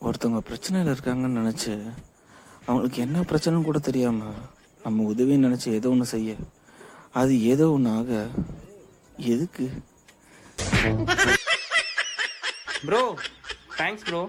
ஒருத்தவங்க பிரச்சனையில் இருக்காங்கன்னு நினச்சி அவங்களுக்கு என்ன பிரச்சனைன்னு கூட தெரியாமல் நம்ம உதவின்னு நினச்சி ஏதோ ஒன்று செய்ய. அது ஏதோ ஒன்று ஆக எதுக்கு? Bro thanks bro